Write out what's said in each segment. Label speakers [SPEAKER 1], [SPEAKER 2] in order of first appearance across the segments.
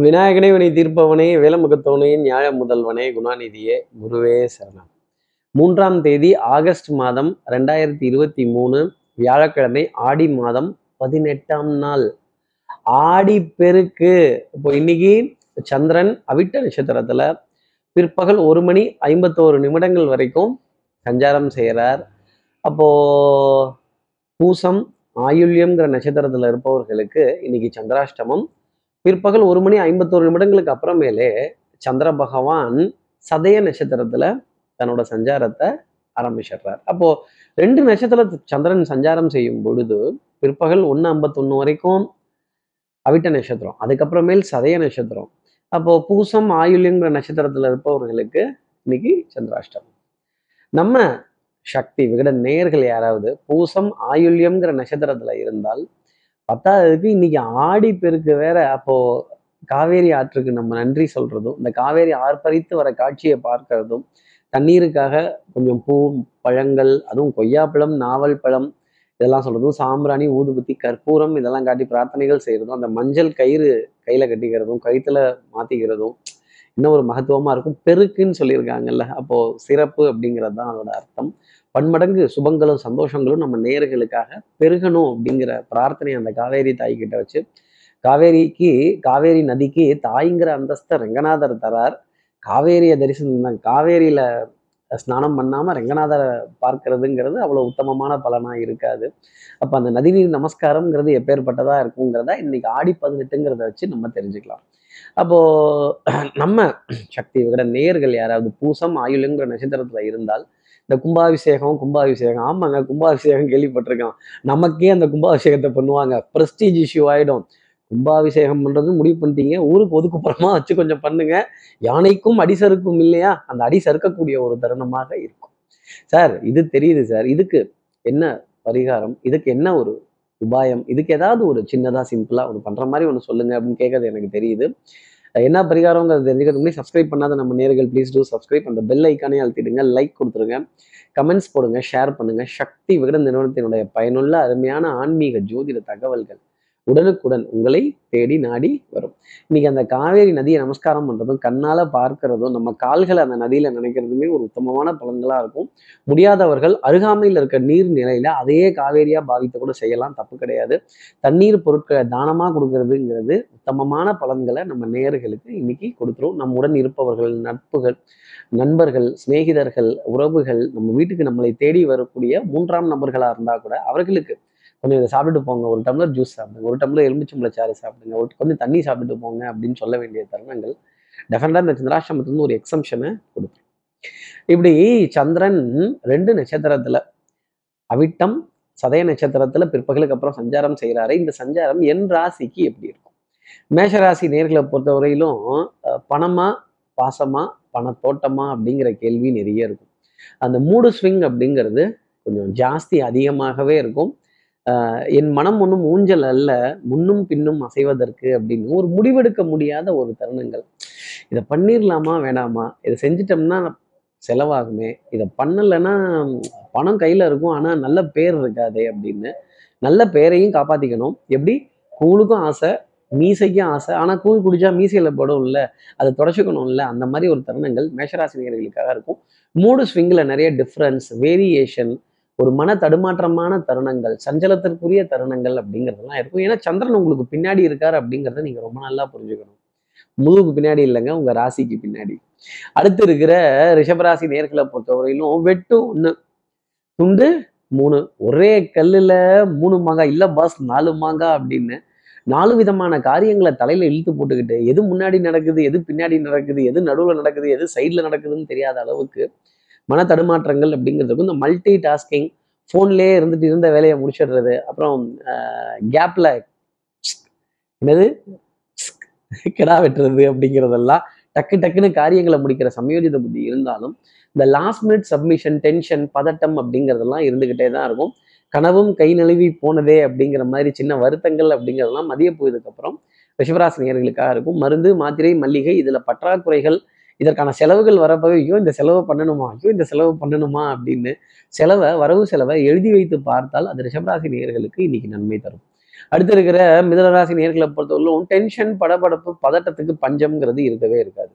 [SPEAKER 1] விநாயகனே வினை தீர்ப்பவனே வேலமுகத்தவனே நியாய முதல்வனே குணாநிதியே குருவே சரணம். மூன்றாம் தேதி ஆகஸ்ட் மாதம் ரெண்டாயிரத்தி இருபத்தி மூணு வியாழக்கிழமை ஆடி மாதம் பதினெட்டாம் நாள். ஆடி பெருக்கு. இப்போ இன்னைக்கு சந்திரன் அவிட்ட நட்சத்திரத்துல பிற்பகல் ஒரு மணி ஐம்பத்தோரு நிமிடங்கள் வரைக்கும் சஞ்சாரம் செய்கிறார் அப்போ பூசம் ஆயுள்யம்ங்கிற நட்சத்திரத்துல இருப்பவர்களுக்கு இன்னைக்கு சந்திராஷ்டமம் பிற்பகல் ஒரு மணி ஐம்பத்தோரு நிமிடங்களுக்கு அப்புறமேலே சந்திர பகவான் சதய நட்சத்திரத்துல தன்னோட சஞ்சாரத்தை ஆரம்பிச்சிடுறார். அப்போ ரெண்டு நட்சத்திரத்து சந்திரன் சஞ்சாரம் செய்யும் பொழுது பிற்பகல் ஒன்று ஐம்பத்தொன்று வரைக்கும் அவிட்ட நட்சத்திரம் அதுக்கப்புறமேல் சதய நட்சத்திரம். அப்போ பூசம் ஆயுள்யங்கிற நட்சத்திரத்துல இருப்பவர்களுக்கு இன்னைக்கு சந்திராஷ்டமம். நம்ம சக்தி விகட நேயர்கள் யாராவது பூசம் ஆயுள்யம்ங்கிற நட்சத்திரத்துல இருந்தால் பத்தாததுக்கு இன்னைக்கு ஆடி பெருக்கு வேற. அப்போ காவேரி ஆற்றுக்கு நம்ம நன்றி சொல்றதும் இந்த காவேரி ஆர்ப்பரித்து வர காட்சியை பார்க்கறதும் தண்ணீருக்காக கொஞ்சம் பூ பழங்கள் அதுவும் கொய்யாப்பழம் நாவல் பழம் இதெல்லாம் சொல்றதும் சாம்பிராணி ஊதுபத்தி கற்பூரம் இதெல்லாம் காட்டி பிரார்த்தனைகள் செய்யறதும் அந்த மஞ்சள் கயிறு கையில கட்டிக்கிறதும் கழுத்துல மாத்திக்கிறதும் இன்னும் ஒரு மகத்துவமாக இருக்கும்? பெருக்குன்னு சொல்லியிருக்காங்கல்ல. அப்போ சிறப்பு அப்படிங்கிறது தான் அதோட அர்த்தம். பன்மடங்கு சுபங்களும் சந்தோஷங்களும் நம்ம நேர்களுக்காக பெருகணும் அப்படிங்கிற பிரார்த்தனை அந்த காவேரி தாய் கிட்ட வச்சு காவேரிக்கு காவேரி நதிக்கு தாய்ங்கிற அந்தஸ்தை ரங்கநாதர் தரார். காவேரியை தரிசனம் காவேரியில ஸ்நானம் பண்ணாம ரங்கநாதரை பார்க்கறதுங்கிறது அவ்வளவு உத்தமமான பலனாக இருக்காது. அப்போ அந்த நதிநீர் நமஸ்காரம்ங்கிறது எப்பேற்பட்டதாக இருக்குங்கிறத இன்னைக்கு ஆடி பதினெட்டுங்கிறத வச்சு நம்ம தெரிஞ்சுக்கலாம். அப்போ நம்ம சக்தி விகட நேர்கள் யாராவது பூசம் ஆயுளுங்கிற நட்சத்திரத்துல இருந்தால் இந்த கும்பாபிஷேகம் கும்பாபிஷேகம் ஆமாங்க கும்பாபிஷேகம் கேள்விப்பட்டிருக்கான். நமக்கே அந்த கும்பாபிஷேகத்தை பண்ணுவாங்க. ப்ரெஸ்டீஜ் இஷ்யூ ஆயிடும். கும்பாபிஷேகம் பண்றது முடிவு பண்ணிட்டீங்க. ஊருக்கு ஒதுக்குப்புறமா வச்சு கொஞ்சம் பண்ணுங்க. யானைக்கும் அடிசறுக்கும் இல்லையா? அந்த அடி சறுக்கக்கூடிய ஒரு தருணமாக இருக்கும். சார் இது தெரியுது சார். இதுக்கு என்ன பரிகாரம்? இதுக்கு என்ன ஒரு உபாயம். இதுக்கு ஏதாவது ஒரு சின்னதாக சிம்பிளாக ஒரு பண்ணுற மாதிரி ஒன்று சொல்லுங்கள் அப்படின்னு கேட்கறது எனக்கு தெரியுது. என்ன பரிகாரங்கிறது தெரிஞ்சுக்கிறதுக்கு முன்னாடி சப்ஸ்கிரைப் பண்ணாத நம்ம நேர்கள் ப்ளீஸ் டூ சப்ஸ்கிரைப் அந்த பெல் ஐக்கானே அழுத்திடுங்க லைக் கொடுத்துருங்க. கமெண்ட்ஸ் போடுங்க ஷேர் பண்ணுங்கள் சக்தி விகட நிறுவனத்தினுடைய பயனுள்ள அருமையான ஆன்மீக ஜோதிட தகவல்கள். உடனுக்குடன் உங்களை தேடி நாடி வரும். இன்னைக்கு அந்த காவேரி நதியை நமஸ்காரம் பண்றதும் கண்ணால பார்க்கறதும் நம்ம கால்களை அந்த நதியில நினைக்கிறதுமே ஒரு உத்தமமான பலன்களா இருக்கும். முடியாதவர்கள் அருகாமையில் இருக்க நீர் நிலையில அதையே காவேரியா பாவித்து கூட செய்யலாம் தப்பு கிடையாது. தண்ணீர் பொருட்களை தானமா கொடுக்கறதுங்கிறது உத்தமமான பலன்களை நம்ம நேயர்களுக்கு இன்னைக்கு கொடுத்துரும். நம்முடன் இருப்பவர்கள் நட்புகள் நண்பர்கள் சிநேகிதர்கள் உறவுகள் நம்ம வீட்டுக்கு நம்மளை தேடி வரக்கூடிய மூன்றாம் நபர்களா இருந்தா கூட அவர்களுக்கு கொஞ்சம் இதை சாப்பிட்டுட்டு போங்க. ஒரு டம்ளர் ஜூஸ் சாப்பிடுங்க. ஒரு டம்ளர் எலுமிச்சம்பளை சாறு சாப்பிடுங்க. ஒரு கொஞ்சம் தண்ணி சாப்பிட்டு போங்க அப்படின்னு சொல்ல வேண்டிய தருணங்கள் டெஃபினட்டாக இந்த சந்திராசிரமத்துலேருந்து ஒரு எக்ஸம்ஷனை கொடுக்கும். இப்படி சந்திரன் ரெண்டு நட்சத்திரத்துல அவிட்டம் சதய நட்சத்திரத்தில் பிற்பகலுக்கு அப்புறம் சஞ்சாரம் செய்கிறாரு இந்த சஞ்சாரம் என் ராசிக்கு எப்படி இருக்கும்? மேஷராசி நேர்களை பொறுத்தவரையிலும் பணமா பாசமா பணத்தோட்டமா அப்படிங்கிற கேள்வி நிறைய இருக்கும். அந்த மூடு ஸ்விங் அப்படிங்கிறது கொஞ்சம் ஜாஸ்தி அதிகமாகவே இருக்கும். என் மனம் ஒன்றும் ஊஞ்சல் அல்ல முன்னும் பின்னும் அசைவதற்கு அப்படின்னு ஒரு முடிவெடுக்க முடியாத ஒரு தருணங்கள். இதை பண்ணிடலாமா வேணாமா? இதை செஞ்சிட்டோம்னா செலவாகுமே. இதை பண்ணலைன்னா பணம் கையில் இருக்கும் ஆனால் நல்ல பேர் இருக்காதே அப்படின்னு. நல்ல பேரையும் காப்பாற்றிக்கணும் எப்படி? கூழுக்கும் ஆசை மீசைக்கும் ஆசை. ஆனால் கூழ் குடிச்சா மீசையில் படும் இல்லை அதை தொடச்சிக்கணும்ல அந்த மாதிரி ஒரு தருணங்கள் மேஷராசினியர்களுக்காக இருக்கும். மூடு ஸ்விங்கில் நிறைய டிஃப்ரென்ஸ் வேரியேஷன் ஒரு மன தடுமாற்றமான தருணங்கள் சஞ்சலத்திற்குரிய தருணங்கள் அப்படிங்கிறதெல்லாம் இருக்கும். ஏன்னா சந்திரன் உங்களுக்கு பின்னாடி இருக்காரு அப்படிங்கிறத நீங்க ரொம்ப நல்லா புரிஞ்சுக்கணும். முதுகுக்கு பின்னாடி இல்லைங்க உங்க ராசிக்கு பின்னாடி. அடுத்து இருக்கிற ரிஷபராசி நேர்களை பொறுத்தவரையிலும் வெட்டு ஒன்று துண்டு மூணு. ஒரே கல்லுல மூணு மாங்காய் இல்ல பாஸ் நாலு மாங்காய் அப்படின்னு நாலு விதமான காரியங்களை தலையில இழுத்து போட்டுக்கிட்டு எது முன்னாடி நடக்குது எது பின்னாடி நடக்குது எது நடுவுல நடக்குது எது சைடில் நடக்குதுன்னு தெரியாத அளவுக்கு மன தடுமாற்றங்கள் அப்படிங்கிறதுக்கும் இந்த மல்டி டாஸ்கிங் ஃபோன்லேயே இருந்துட்டு இருந்த வேலையை முடிச்சிடுறது. அப்புறம் கேப்ல என்னது? கிடா வெட்டுறது அப்படிங்கிறதெல்லாம் டக்கு டக்குன்னு காரியங்களை முடிக்கிற சமயோஜித புத்தி இருந்தாலும் இந்த லாஸ்ட் மினிட் சப்மிஷன் டென்ஷன் பதட்டம் அப்படிங்கிறதெல்லாம் இருந்துகிட்டே தான் இருக்கும். கனவும் கை நழுவி போனதே அப்படிங்கிற மாதிரி சின்ன வருத்தங்கள் அப்படிங்கிறதெல்லாம் மதிய போயதுக்கப்புறம் ரிஷபராசினியர்களுக்காக இருக்கும். மருந்து மாத்திரை மல்லிகை இதில் பற்றாக்குறைகள் இதற்கான செலவுகள் வரப்பவே ஐயோ இந்த செலவு பண்ணணுமா? ஐயோ இந்த செலவு பண்ணணுமா? அப்படின்னு செலவை வரவு செலவை எழுதி வைத்து பார்த்தால் அது ரிஷபராசி நேயர்களுக்கு இன்னைக்கு நன்மை தரும். அடுத்து இருக்கிற மிதனராசி நேர்களை பொறுத்தவரையிலும் டென்ஷன் படபடப்பு பதட்டத்துக்கு பஞ்சம்ங்கிறது இருக்கவே இருக்காது.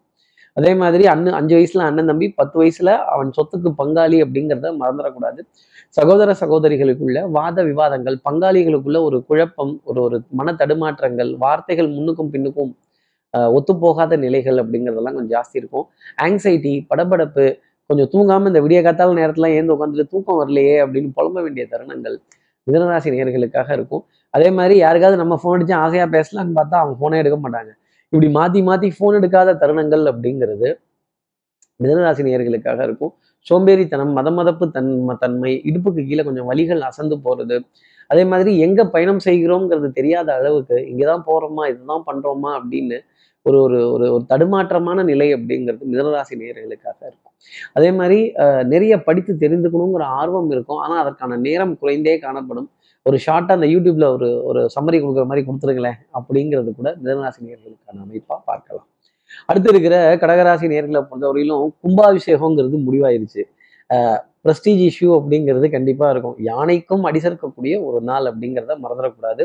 [SPEAKER 1] அதே மாதிரி அண்ணன் அஞ்சு வயசுல அண்ணன் தம்பி பத்து வயசுல அவன் சொத்துக்கு பங்காளி அப்படிங்கிறத மறந்துடக்கூடாது. சகோதர சகோதரிகளுக்குள்ள வாத விவாதங்கள் பங்காளிகளுக்குள்ள ஒரு குழப்பம் ஒரு ஒரு மன தடுமாற்றங்கள் வார்த்தைகள் முன்னுக்கும் பின்னுக்கும் ஒத்துப்போகாத நிலைகள் அப்படிங்கிறதெல்லாம் கொஞ்சம் ஜாஸ்தி இருக்கும். ஆங்ஸைட்டி படபடப்பு கொஞ்சம் தூங்காம இந்த விடிய காத்தால நேரத்துல ஏந்து உட்காந்துட்டு தூக்கம் வரலையே அப்படின்னு புலம்ப வேண்டிய தருணங்கள் மிதனராசி நேர்களுக்காக இருக்கும். அதே மாதிரி யாருக்காவது நம்ம ஃபோன் அடிச்சு ஆசையா பேசலாம்னு பார்த்தா அவங்க ஃபோனே எடுக்க மாட்டாங்க. இப்படி மாத்தி மாத்தி ஃபோன் எடுக்காத தருணங்கள் அப்படிங்கிறது மிதனராசி நேர்களுக்காக இருக்கும். சோம்பேறித்தனம் மத மதப்பு தன் தன்மை இடுப்புக்கு கீழே கொஞ்சம் வழிகள் அசந்து போறது. அதே மாதிரி எங்க பயணம் செய்கிறோங்கிறது தெரியாத அளவுக்கு இங்கதான் போறோமா இதுதான் பண்றோமா அப்படின்னு ஒரு ஒரு ஒரு ஒரு தடுமாற்றமான நிலை அப்படிங்கிறது மிதனராசி நேர்களுக்காக இருக்கும். அதே மாதிரி நிறைய படித்து தெரிந்துக்கணுங்கிற ஆர்வம் இருக்கும். ஆனால் அதற்கான நேரம் குறைந்தே காணப்படும். ஒரு ஷார்ட்டாக அந்த யூடியூப்ல ஒரு ஒரு சம்மரி கொடுக்குற மாதிரி கொடுத்துருங்களேன் அப்படிங்கிறது கூட மிதனராசி நேர்களுக்கான அமைப்பாக பார்க்கலாம். அடுத்து இருக்கிற கடகராசி நேர்களை பொறுத்தவரையிலும் கும்பாபிஷேகங்கிறது முடிவாயிருச்சு. ப்ரெஸ்டீஜ் இஷ்யூ அப்படிங்கிறது கண்டிப்பாக இருக்கும். யானைக்கும் அடிசர்க்கக்கூடிய ஒரு நாள் அப்படிங்கிறத மறந்துடக்கூடாது.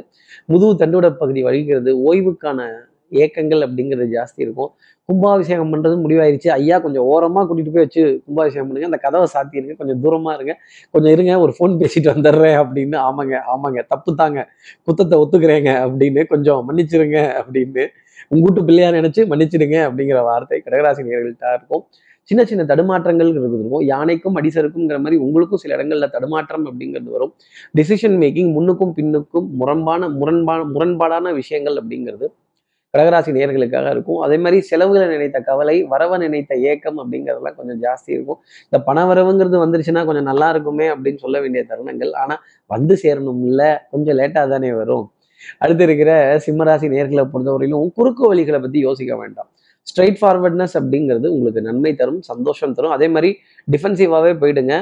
[SPEAKER 1] முதுகு தண்டுவிட பகுதி வழிகிறது ஓய்வுக்கான ஏக்கங்கள் அப்படிங்கிறது ஜாஸ்தி இருக்கும். கும்பாபிஷேகம் பண்ணுறது முடிவாயிருச்சு. ஐயா கொஞ்சம் ஓரமாக கூட்டிகிட்டு போய் வச்சு கும்பாபிஷேகம் பண்ணுங்க. அந்த கதவை சாத்தியிருங்க கொஞ்சம் தூரமாக இருங்க. கொஞ்சம் இருங்க ஒரு ஃபோன் பேசிட்டு வந்துடுறேன் அப்படின்னு. ஆமாங்க ஆமாங்க. தப்பு தாங்க. குத்தத்தை ஒத்துக்கிறேங்க அப்படின்னு. கொஞ்சம் மன்னிச்சிருங்க அப்படின்னு. உங்கூட்டு பிள்ளையா நினைச்சு மன்னிச்சிடுங்க அப்படிங்கிற வார்த்தை கடகராசி இருக்கும். சின்ன சின்ன தடுமாற்றங்கள் இருக்கும் யானைக்கும் அடிசருக்குங்கிற மாதிரி உங்களுக்கும் சில இடங்கள்ல தடுமாற்றம் அப்படிங்கிறது வரும். டிசிஷன் மேக்கிங் முன்னுக்கும் பின்னுக்கும் முரண்பான முரண்பான முரண்பாடான விஷயங்கள் அப்படிங்கிறது கடகராசி நேர்களுக்காக இருக்கும். அதே மாதிரி செலவுகளை நினைத்த கவலை வரவை நினைத்த ஏக்கம் அப்படிங்கிறதெல்லாம் கொஞ்சம் ஜாஸ்தி இருக்கும். இந்த பண வரவுங்கிறது வந்துருச்சுன்னா கொஞ்சம் நல்லா இருக்குமே அப்படின்னு சொல்ல வேண்டிய தருணங்கள். ஆனால் வந்து சேரணும்ல. கொஞ்சம் லேட்டாக தானே வரும். அடுத்து இருக்கிற சிம்மராசி நேர்களை பொறுத்தவரையிலும் குறுக்கு வழிகளை பற்றி யோசிக்க வேண்டாம். ஸ்ட்ரைட் ஃபார்வர்ட்னஸ் அப்படிங்கிறது உங்களுக்கு நன்மை தரும் சந்தோஷம் தரும். அதே மாதிரி டிஃபென்சிவாகவே போயிடுங்க.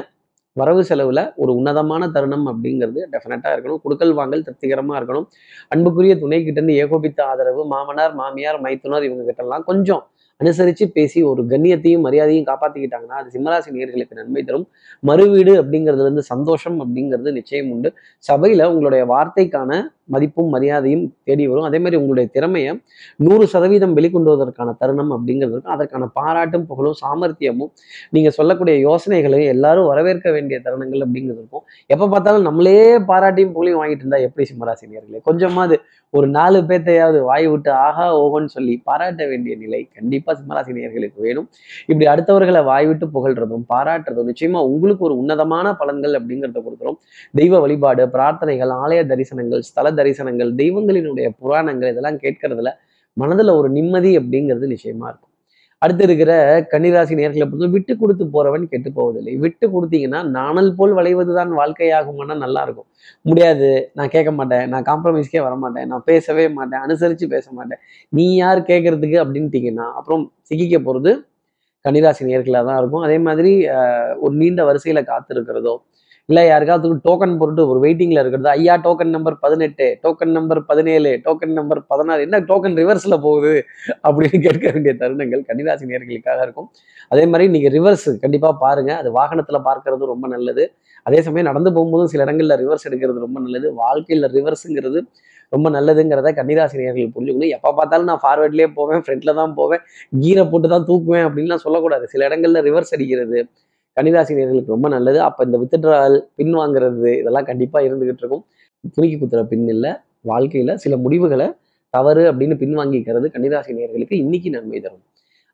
[SPEAKER 1] வரவு செலவில் ஒரு உன்னதமான தருணம் அப்படிங்கிறது டெஃபினட்டாக இருக்கணும். குடுக்கல் வாங்கல் திருப்திகரமாக இருக்கணும். அன்புக்குரிய துணை கிட்டேருந்து ஏகோபித்த ஆதரவு மாமனார் மாமியார் மைத்துனர் இவங்க கிட்டலாம் கொஞ்சம் அனுசரித்து பேசி ஒரு கண்ணியத்தையும் மரியாதையும் காப்பாற்றிக்கிட்டாங்கன்னா அது சிம்மராசி நேர்களுக்கு நன்மை தரும். மறுவீடு அப்படிங்கிறதுல இருந்து சந்தோஷம் அப்படிங்கிறது நிச்சயம் உண்டு. சபையில் உங்களுடைய வார்த்தைக்கான மதிப்பும் மரியாதையும் தேடி வரும். அதே மாதிரி உங்களுடைய திறமையை நூறு சதவீதம் வெளிக்கொண்டுவதற்கான தருணம் அப்படிங்கிறது இருக்கும். அதற்கான பாராட்டும் புகழும் சாமர்த்தியமும் நீங்கள் சொல்லக்கூடிய யோசனைகளையும் எல்லாரும் வரவேற்க வேண்டிய தருணங்கள் அப்படிங்கிறது இருக்கும். எப்போ பார்த்தாலும் நம்மளே பாராட்டியும் புகழையும் வாங்கிட்டு இருந்தா எப்படி சிம்மராசினியர்களே? கொஞ்சமாவது ஒரு நாலு பேர்த்தையாவது வாய் விட்டு ஆஹா ஓகோன்னு சொல்லி பாராட்ட வேண்டிய நிலை கண்டிப்பா சிம்மராசினியர்களுக்கு வேணும். இப்படி அடுத்தவர்களை வாய் விட்டு புகழ்றதும் பாராட்டுறதும் நிச்சயமா உங்களுக்கு ஒரு உன்னதமான பலன்கள் அப்படிங்கிறத கொடுக்குறோம் தெய்வ வழிபாடு பிரார்த்தனைகள் ஆலய தரிசனங்கள் ஸ்தல தரிசனங்கள் தெய்வங்களினுடைய புராணங்கள் இதெல்லாம் கேட்கறதுல மனதுல ஒரு நிம்மதி அப்படிங்கிறது நிச்சயமா இருக்கும். அடுத்து இருக்கிற கன்னிராசி நேர்களை பொறுத்த விட்டு கொடுத்து போறவன் கெட்டு போவதில்லை. விட்டு கொடுத்தீங்கன்னா நாணல் போல் வளைவதுதான் வாழ்க்கையாகுமானா நல்லா இருக்கும். முடியாது. நான் கேட்க மாட்டேன். நான் காம்ப்ரமைஸ்க்கே வர மாட்டேன் நான் பேசவே மாட்டேன். அனுசரித்து பேச மாட்டேன். நீ யார் கேட்கறதுக்கு அப்படின்ட்டீங்கன்னா அப்புறம் சிக்கிக்க போகிறது கன்னிராசி நேர்களாக தான் இருக்கும். அதே மாதிரி ஒரு நீண்ட வரிசையில் காத்திருக்கிறதோ இல்லை யாருக்காவது டோக்கன் போட்டு ஒரு வெயிட்டிங்கில் இருக்கிறது. ஐயா டோக்கன் நம்பர் பதினெட்டு டோக்கன் நம்பர் பதினேழு டோக்கன் நம்பர் பதினாறு. என்ன டோக்கன் ரிவர்ஸில் போகுது? அப்படின்னு கேட்க வேண்டிய தருணங்கள் கன்னிராசி நேர்களுக்காக இருக்கும். அதே மாதிரி நீங்க ரிவர்ஸ் கண்டிப்பாக பாருங்க. அது வாகனத்துல பார்க்கறது ரொம்ப நல்லது. அதே சமயம் நடந்து போகும்போதும் சில இடங்களில் ரிவர்ஸ் எடுக்கிறது ரொம்ப நல்லது. வாழ்க்கையில் ரிவர்ஸுங்கிறது ரொம்ப நல்லதுங்கிறத கன்னிராசி நேர்கள் புரிஞ்சுக்கணும். எப்போ பார்த்தாலும் நான் ஃபார்வேர்ட்லேயே போவேன் ஃப்ரண்ட்ல தான் போவேன் கீரை போட்டு தான் தூக்குவேன் அப்படின்லாம் சொல்லக்கூடாது. சில இடங்களில் ரிவர்ஸ் அடிக்கிறது கணிதாசிரியர்களுக்கு ரொம்ப நல்லது. அப்போ இந்த வித்துட்ரால் பின் வாங்குறது இதெல்லாம் கண்டிப்பாக இருந்துகிட்டு இருக்கும். துணிக்கு குத்துற பின் இல்லை வாழ்க்கையில் சில முடிவுகளை தவறு அப்படின்னு பின்வாங்கிக்கிறது கன்னிராசி நேர்களுக்கு இன்னைக்கு நன்மை தரும்.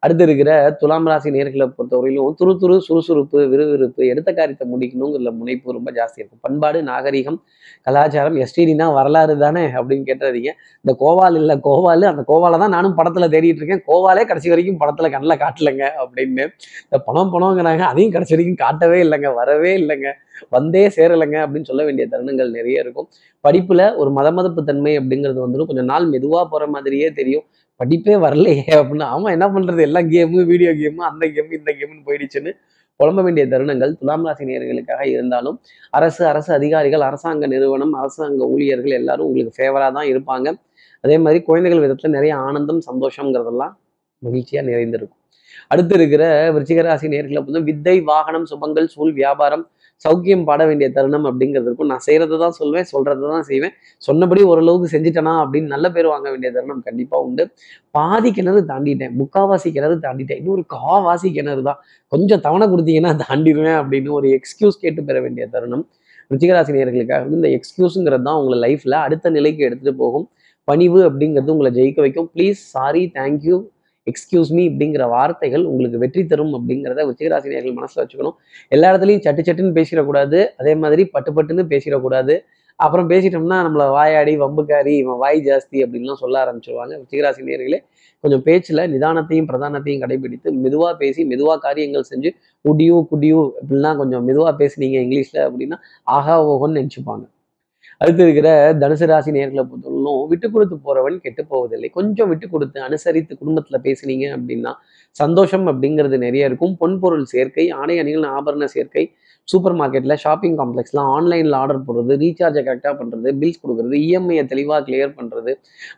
[SPEAKER 1] அடுத்து இருக்கிற துலாம் ராசி நேர்களை பொறுத்தவரையிலும் துரு துரு சுறுசுறுப்பு விறுவிறுப்பு எடுத்த காரியத்தை முடிக்கணுங்கிற முனைப்பு ரொம்ப ஜாஸ்தி இருக்கும். பண்பாடு நாகரிகம் கலாச்சாரம் எஸ்டிடினா வரலாறு தானே அப்படின்னு கேட்டுறீங்க இந்த கோவால் இல்லை கோவால் அந்த கோவாலை தான் நானும் படத்தில் தேடிட்டு இருக்கேன். கோவாலே கடைசி வரைக்கும் படத்தில் கண்ணில் காட்டலைங்க அப்படின்னு. இந்த பணம் பணங்கிறாங்க அதையும் கடைசி வரைக்கும் காட்டவே இல்லைங்க வரவே இல்லைங்க. வந்தே சேரலைங்க அப்படின்னு சொல்ல வேண்டிய தருணங்கள் நிறைய இருக்கும். படிப்புல ஒரு மத மதப்பு தன்மை அப்படிங்கிறது வந்துடும் கொஞ்சம் நாள் மெதுவா போற மாதிரியே தெரியும். படிப்பே வரலையே அப்படின்னு. ஆமா என்ன பண்றது? எல்லாம் கேமு வீடியோ கேமு அந்த கேமு இந்த கேமுன்னு போயிடுச்சுன்னு புலம்ப வேண்டிய தருணங்கள் துலாம் ராசி நேர்களுக்காக இருந்தாலும் அரசு அரசு அதிகாரிகள் அரசாங்க நிறுவனம் அரசாங்க ஊழியர்கள் எல்லாரும் உங்களுக்கு ஃபேவராக தான் இருப்பாங்க. அதே மாதிரி குழந்தைகள் விதத்தில் நிறைய ஆனந்தம் சந்தோஷங்கிறதெல்லாம் மகிழ்ச்சியாக நிறைந்திருக்கும். அடுத்து இருக்கிற விருச்சிகராசி நேர்களை பொறுத்த வித்தை வாகனம் சுபங்கள் சூழ் வியாபாரம் சௌக்கியம் பாட வேண்டிய தருணம் அப்படிங்கிறது இருக்கும். நான் செய்கிறத தான் சொல்வேன் சொல்கிறத தான் செய்வேன். சொன்னபடி ஓரளவுக்கு செஞ்சுட்டேனா அப்படின்னு நல்ல பேர் வாங்க வேண்டிய தருணம் கண்டிப்பாக உண்டு. பாதி கிணறு தாண்டிட்டேன் முக்காவாசி கிணறு தாண்டிட்டேன். இன்னொரு காவாசி கிணறு தான். கொஞ்சம் தவணை கொடுத்தீங்கன்னா தாண்டிடுவேன் அப்படின்னு ஒரு எக்ஸ்கியூஸ் கேட்டு பெற வேண்டிய தருணம். ருச்சிகராசி நேர்களுக்காக இந்த எக்ஸ்கியூஸுங்கிறது தான் உங்களை லைஃப்பில் அடுத்த நிலைக்கு எடுத்துகிட்டு போகும். பணிவு அப்படிங்கிறது உங்களை ஜெயிக்க வைக்கும். Please sorry thank you excuse me அப்படிங்கிற வார்த்தைகள் உங்களுக்கு வெற்றி தரும் அப்படிங்கிறத ருச்சிகராசி மனசில் வச்சுக்கணும். எல்லா இடத்துலையும் சட்டு சட்டுன்னு பேசிடக்கூடாது. அதே மாதிரி பட்டு பட்டுன்னு பேசிடக்கூடாது. அப்புறம் பேசிட்டோம்னா நம்மளை வாயாடி வம்புக்காரி இவன் வாய் ஜாஸ்தி அப்படின்லாம் சொல்ல ஆரம்பிச்சிருவாங்க. ருச்சிகராசி நேர்களே கொஞ்சம் பேச்சில் நிதானத்தையும் பிரதானத்தையும் கடைபிடித்து மெதுவாக பேசி மெதுவாக காரியங்கள் செஞ்சு குடியும் குடியும் இப்படிலாம் கொஞ்சம் மெதுவாக பேசுனீங்க இங்கிலீஷில் அப்படின்னா ஆஹா ஓஹோன்னு நினச்சிப்பாங்க. அடுத்து இருக்கிற தனுசு ராசி நேர்களை பொறுத்தவரைக்கும் விட்டு கொடுத்து போறவன் கெட்டு போவதில்லை. கொஞ்சம் விட்டு கொடுத்து அனுசரித்து குடும்பத்துல பேசுனீங்க அப்படின்னா சந்தோஷம் அப்படிங்கிறது நிறைய இருக்கும். பொன்பொருள் சேர்க்கை ஆடை அணிகள் ஆபரண சேர்க்கை சூப்பர் மார்க்கெட்ல ஷாப்பிங் காம்ப்ளெக்ஸ்லாம் ஆன்லைன்ல ஆர்டர் போடுறது ரீசார்ஜை கரெக்டாக பண்றது பில்ஸ் கொடுக்குறது இஎம்ஐயை தெளிவாக கிளியர் பண்றது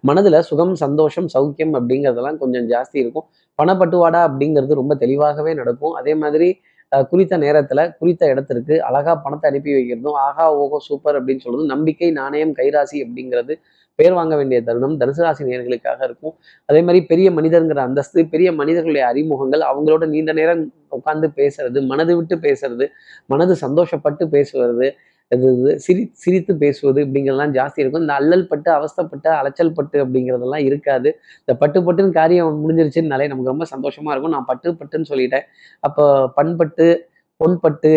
[SPEAKER 1] மனதுல சுகம் சந்தோஷம் சௌக்கியம் அப்படிங்கிறதெல்லாம் கொஞ்சம் ஜாஸ்தி இருக்கும். பணப்பட்டுவாடா அப்படிங்கிறது ரொம்ப தெளிவாகவே நடக்கும். அதே மாதிரி குறித்த நேரத்துல குறித்த இடத்திற்கு அழகா பணத்தை அனுப்பி வைக்கிறதும் ஆகா ஓகோ சூப்பர் அப்படின்னு சொல்றது நம்பிக்கை நாணயம் கைராசி அப்படிங்கிறது பெயர் வாங்க வேண்டிய தருணம் தனுசு ராசி நேர்களுக்காக இருக்கும். அதே மாதிரி பெரிய மனிதருங்கிற அந்தஸ்து பெரிய மனிதர்களுடைய அறிமுகங்கள் அவங்களோட நீண்ட நேரம் உட்கார்ந்து பேசுறது மனது விட்டு பேசுறது மனது சந்தோஷப்பட்டு பேசுவது இது இது சிரி சிரித்து பேசுவது இப்படிங்கிறதெல்லாம் ஜாஸ்தி இருக்கும். இந்த அல்லல் பட்டு அவஸ்தப்பட்டு அலைச்சல் பட்டு அப்படிங்கிறதெல்லாம் இருக்காது. இந்த பட்டு பட்டுன்னு காரியம் முடிஞ்சிருச்சுன்னாலே நமக்கு ரொம்ப சந்தோஷமா இருக்கும். நான் பட்டு பட்டுன்னு சொல்லிட்டேன். அப்போ பண்பட்டு பொன்பட்டு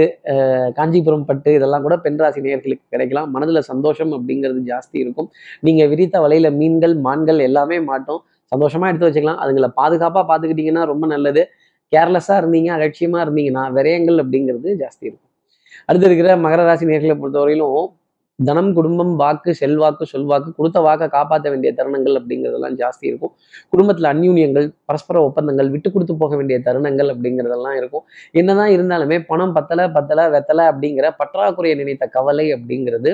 [SPEAKER 1] காஞ்சிபுரம் பட்டு இதெல்லாம் கூட பெண் நேர்களுக்கு கிடைக்கலாம். மனதில் சந்தோஷம் அப்படிங்கிறது ஜாஸ்தி இருக்கும். நீங்கள் விரித்த வலையில் மீன்கள் மான்கள் எல்லாமே மாட்டோம். சந்தோஷமாக எடுத்து வச்சுக்கலாம். அதுங்களை பாதுகாப்பாக பார்த்துக்கிட்டிங்கன்னா ரொம்ப நல்லது. கேர்லெஸ்ஸாக இருந்தீங்க அலட்சியமாக இருந்தீங்கன்னா விரயங்கள் அப்படிங்கிறது ஜாஸ்தி இருக்கும். அடுத்து இருக்கிற மகர ராசி நேர்களை பொறுத்தவரையிலும் தனம் குடும்பம் வாக்கு செல்வாக்கு சொல்வாக்கு கொடுத்த வாக்கை காப்பாற்ற வேண்டிய தருணங்கள் அப்படிங்கிறதெல்லாம் ஜாஸ்தி இருக்கும். குடும்பத்துல அந்யூன்யங்கள் பரஸ்பர ஒப்பந்தங்கள் விட்டு கொடுத்து போக வேண்டிய தருணங்கள் அப்படிங்கிறதெல்லாம் இருக்கும். என்னதான் இருந்தாலுமே பணம் பத்தலை பத்தலை வெத்தலை அப்படிங்கிற பற்றாக்குறையை நினைத்த கவலை அப்படிங்கிறது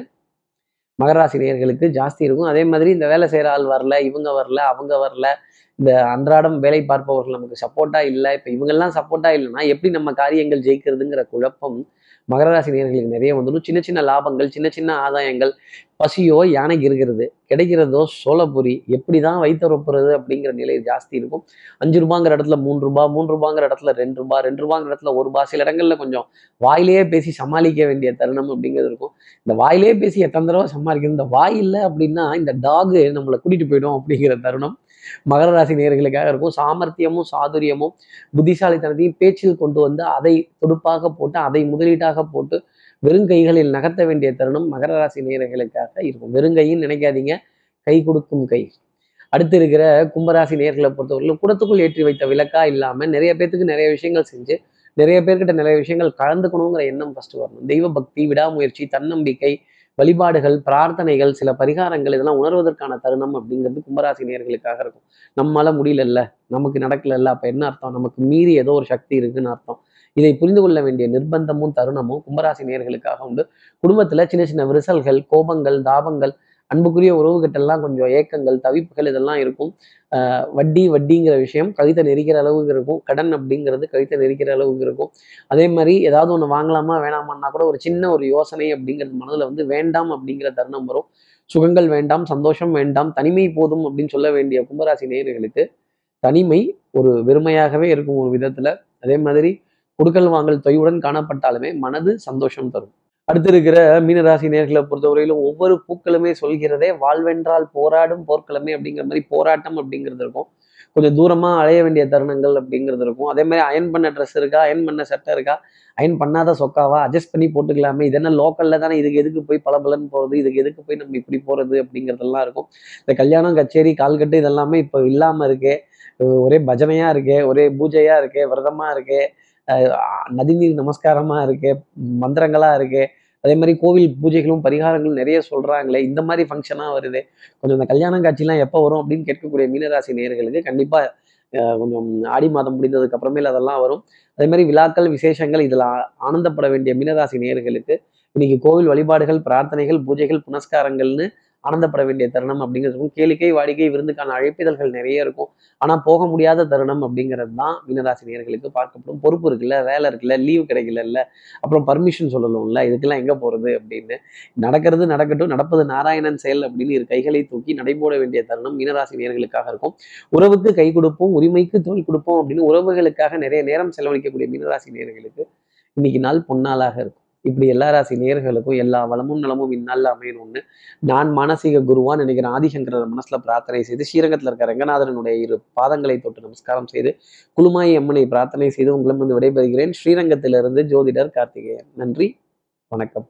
[SPEAKER 1] மகராசி நேர்களுக்கு ஜாஸ்தி இருக்கும். அதே மாதிரி இந்த வேலை செய்கிற ஆள் வரல இவங்க வரல அவங்க வரல இந்த அன்றாடம் வேலை பார்ப்பவர்கள் நமக்கு சப்போர்ட்டா இல்லை இப்போ இவங்கெல்லாம் சப்போர்ட்டா இல்லைன்னா எப்படி நம்ம காரியங்கள் ஜெயிக்கிறதுங்கிற குழப்பம் மகர ராசி நேர்களுக்கு நிறைய வந்துடும். சின்ன சின்ன லாபங்கள் சின்ன சின்ன ஆதாயங்கள் பசியோ யானைக்கு இருக்கிறது கிடைக்கிறதோ சோளப்பொரி எப்படி தான் வைத்தொறப்புறது அப்படிங்கிற நிலை ஜாஸ்தி இருக்கும். அஞ்சு ரூபாங்கிற இடத்துல மூணு ரூபாய் மூணு ரூபாங்கிற இடத்துல ரெண்டு ரூபாய் ரெண்டு ரூபாங்கிற இடத்துல ஒரு ரூபா சில இடங்கள்ல கொஞ்சம் வாயிலேயே பேசி சமாளிக்க வேண்டிய தருணம் அப்படிங்கிறது இருக்கும். இந்த வாயிலே பேசி எத்தனை தடவை சமாளிக்கிறது இந்த வாய் இல்லை அப்படின்னா இந்த டாகு நம்மளை கூட்டிட்டு போயிடும் அப்படிங்கிற தருணம். மகர ராசி நேர்களுக்காக இருக்கும். சாமர்த்தியமும் சாதுரியமும் புத்திசாலித்தனத்தையும் பேச்சில் கொண்டு வந்து அதை துடுப்பாக போட்டு அதை முதலீட்டாக போட்டு வெறுங்கைகளில் நகர்த்த வேண்டிய தருணம் மகர ராசி நேர்களுக்காக இருக்கும். வெறுங்கையும் நினைக்காதீங்க. கை கொடுக்கும் கை. அடுத்து இருக்கிற கும்பராசி நேர்களை பொறுத்தவரையிலும் குடத்துக்குள் ஏற்றி வைத்த விளக்கா இல்லாமல் நிறைய பேர்த்துக்கு நிறைய விஷயங்கள் செஞ்சு நிறைய பேர்கிட்ட நிறைய விஷயங்கள் கலந்துக்கணுங்கிற எண்ணம் ஃபஸ்ட்டு வரணும். தெய்வ பக்தி விடாமுயற்சி தன்னம்பிக்கை வழிபாடுகள் பிரார்த்தனைகள் சில பரிகாரங்கள் இதெல்லாம் உணர்வதற்கான தருணம் அப்படிங்கிறது கும்பராசி நேர்களுக்காக இருக்கும். நம்மளால முடியலல்ல நமக்கு நடக்கலல்ல அப்ப என்ன அர்த்தம்? நமக்கு மீறி ஏதோ ஒரு சக்தி இருக்குன்னு அர்த்தம். இதை புரிந்து கொள்ள வேண்டிய நிர்பந்தமும் தருணமும் கும்பராசி நேர்களுக்காக உண்டு. குடும்பத்துல சின்ன சின்ன விரிசல்கள் கோபங்கள் தாபங்கள் அன்புக்குரிய உறவுகிட்டெல்லாம் கொஞ்சம் ஏக்கங்கள் தவிப்புகள் இதெல்லாம் இருக்கும். வட்டி வட்டிங்கிற விஷயம் கழுத்தை நெரிக்கிற அளவுக்கு இருக்கும். கடன் அப்படிங்கிறது கழுத்தை நெரிக்கிற அளவுக்கு இருக்கும். அதே மாதிரி ஏதாவது ஒன்று வாங்கலாமா வேணாமான்னா கூட ஒரு சின்ன ஒரு யோசனை அப்படிங்கிறது மனதில் வந்து வேண்டாம் அப்படிங்கிற தருணம் வரும். சுகங்கள் வேண்டாம் சந்தோஷம் வேண்டாம் தனிமை போதும் அப்படின்னு சொல்ல வேண்டிய கும்பராசி நேயர்களுக்கு தனிமை ஒரு வெறுமையாகவே இருக்கும் ஒரு விதத்தில். அதே மாதிரி கொடுக்கல் வாங்கல் தொய்வுடன் காணப்பட்டாலுமே மனது சந்தோஷம் தரும். அடுத்து இருக்கிற மீனராசி நேர்களை பொறுத்தவரையிலும் ஒவ்வொரு பூக்களுமே சொல்கிறதே வாழ்வென்றால் போராடும் போர்க்களமே அப்படிங்கிற மாதிரி போராட்டம் அப்படிங்கிறது இருக்கும். கொஞ்சம் தூரமா அலைய வேண்டிய தருணங்கள் அப்படிங்கிறது இருக்கும். அதே மாதிரி அயன் பண்ண ட்ரெஸ் இருக்கா? அயன் பண்ண சட்டை இருக்கா? அயன் பண்ணாத சொக்காவா? அட்ஜஸ்ட் பண்ணி போட்டுக்கலாமே. இது என்ன லோக்கல்ல தானே? இதுக்கு எதுக்கு போய் பல பலன் போறது? இதுக்கு எதுக்கு போய் நம்ம இப்படி போறது அப்படிங்கிறதெல்லாம் இருக்கும். இந்த கல்யாணம் கச்சேரி கால்கட்டு இதெல்லாமே இப்போ இல்லாம இருக்கே. ஒரே பஜனையா இருக்கே. ஒரே பூஜையா இருக்கே. விரதமா இருக்கே. நதிநீர் நமஸ்காரமா இருக்கே. மந்திரங்களா இருக்கே. அதே மாதிரி கோவில் பூஜைகளும் பரிகாரங்களும் நிறைய சொல்கிறாங்களே இந்த மாதிரி ஃபங்க்ஷனாக வருது. கொஞ்சம் இந்த கல்யாணம் காட்சிலாம் எப்போ வரும் அப்படின்னு கேட்கக்கூடிய மீனராசி நேர்களுக்கு கண்டிப்பாக கொஞ்சம் ஆடி மாதம் முடிந்ததுக்கு அப்புறமேல அதெல்லாம் வரும். அதே மாதிரி விழாக்கள் விசேஷங்கள் இதில் ஆனந்தப்பட வேண்டிய மீனராசி நேயர்களுக்கு இன்னைக்கு கோவில் வழிபாடுகள் பிரார்த்தனைகள் பூஜைகள் புனஸ்காரங்கள்னு ஆனந்தப்பட வேண்டிய தருணம் அப்படிங்கிறது இருக்கும். கேளிக்கை வாடிக்கை விருந்துக்கான அழைப்பிதழ்கள் நிறைய இருக்கும். ஆனா போக முடியாத தருணம் அப்படிங்கிறது தான் மீனராசி நேர்களுக்கு பார்க்கப்படும். பொறுப்பு இருக்குல்ல வேலை இருக்குல்ல லீவு கிடைக்கல அப்புறம் பர்மிஷன் சொல்லணும்ல இதுக்கெல்லாம் எங்க போறது அப்படின்னு. நடக்கிறது நடக்கட்டும் நடப்பது நாராயணன் செயல் அப்படின்னு இரு கைகளை தூக்கி நடைபோட வேண்டிய தருணம் மீனராசி நேர்களுக்காக இருக்கும். உறவுக்கு கை கொடுப்போம் உரிமைக்கு தோல் கொடுப்போம் அப்படின்னு உறவுகளுக்காக நிறைய நேரம் செலவழிக்கக்கூடிய மீனராசி நேர்களுக்கு இன்னைக்கு நாள் பொன்னாளாக இருக்கும். இப்படி எல்லா ராசி நேர்களுக்கும் எல்லா வளமும் நலமும் இந்நாளில் அமையணும்னு நான் மானசீக குருவான் நினைக்கிறேன் ஆதிசங்கரர் மனசுல பிரார்த்தனை செய்து ஸ்ரீரங்கத்தில் இருக்கிற ரங்கநாதனுடைய இரு பாதங்களை தொட்டு நமஸ்காரம் செய்து குலுமாயி அம்மனை பிரார்த்தனை செய்து உங்களிடம் வந்து விடைபெறுகிறேன். ஸ்ரீரங்கத்திலிருந்து ஜோதிடர் கார்த்திகேயன். நன்றி. வணக்கம்.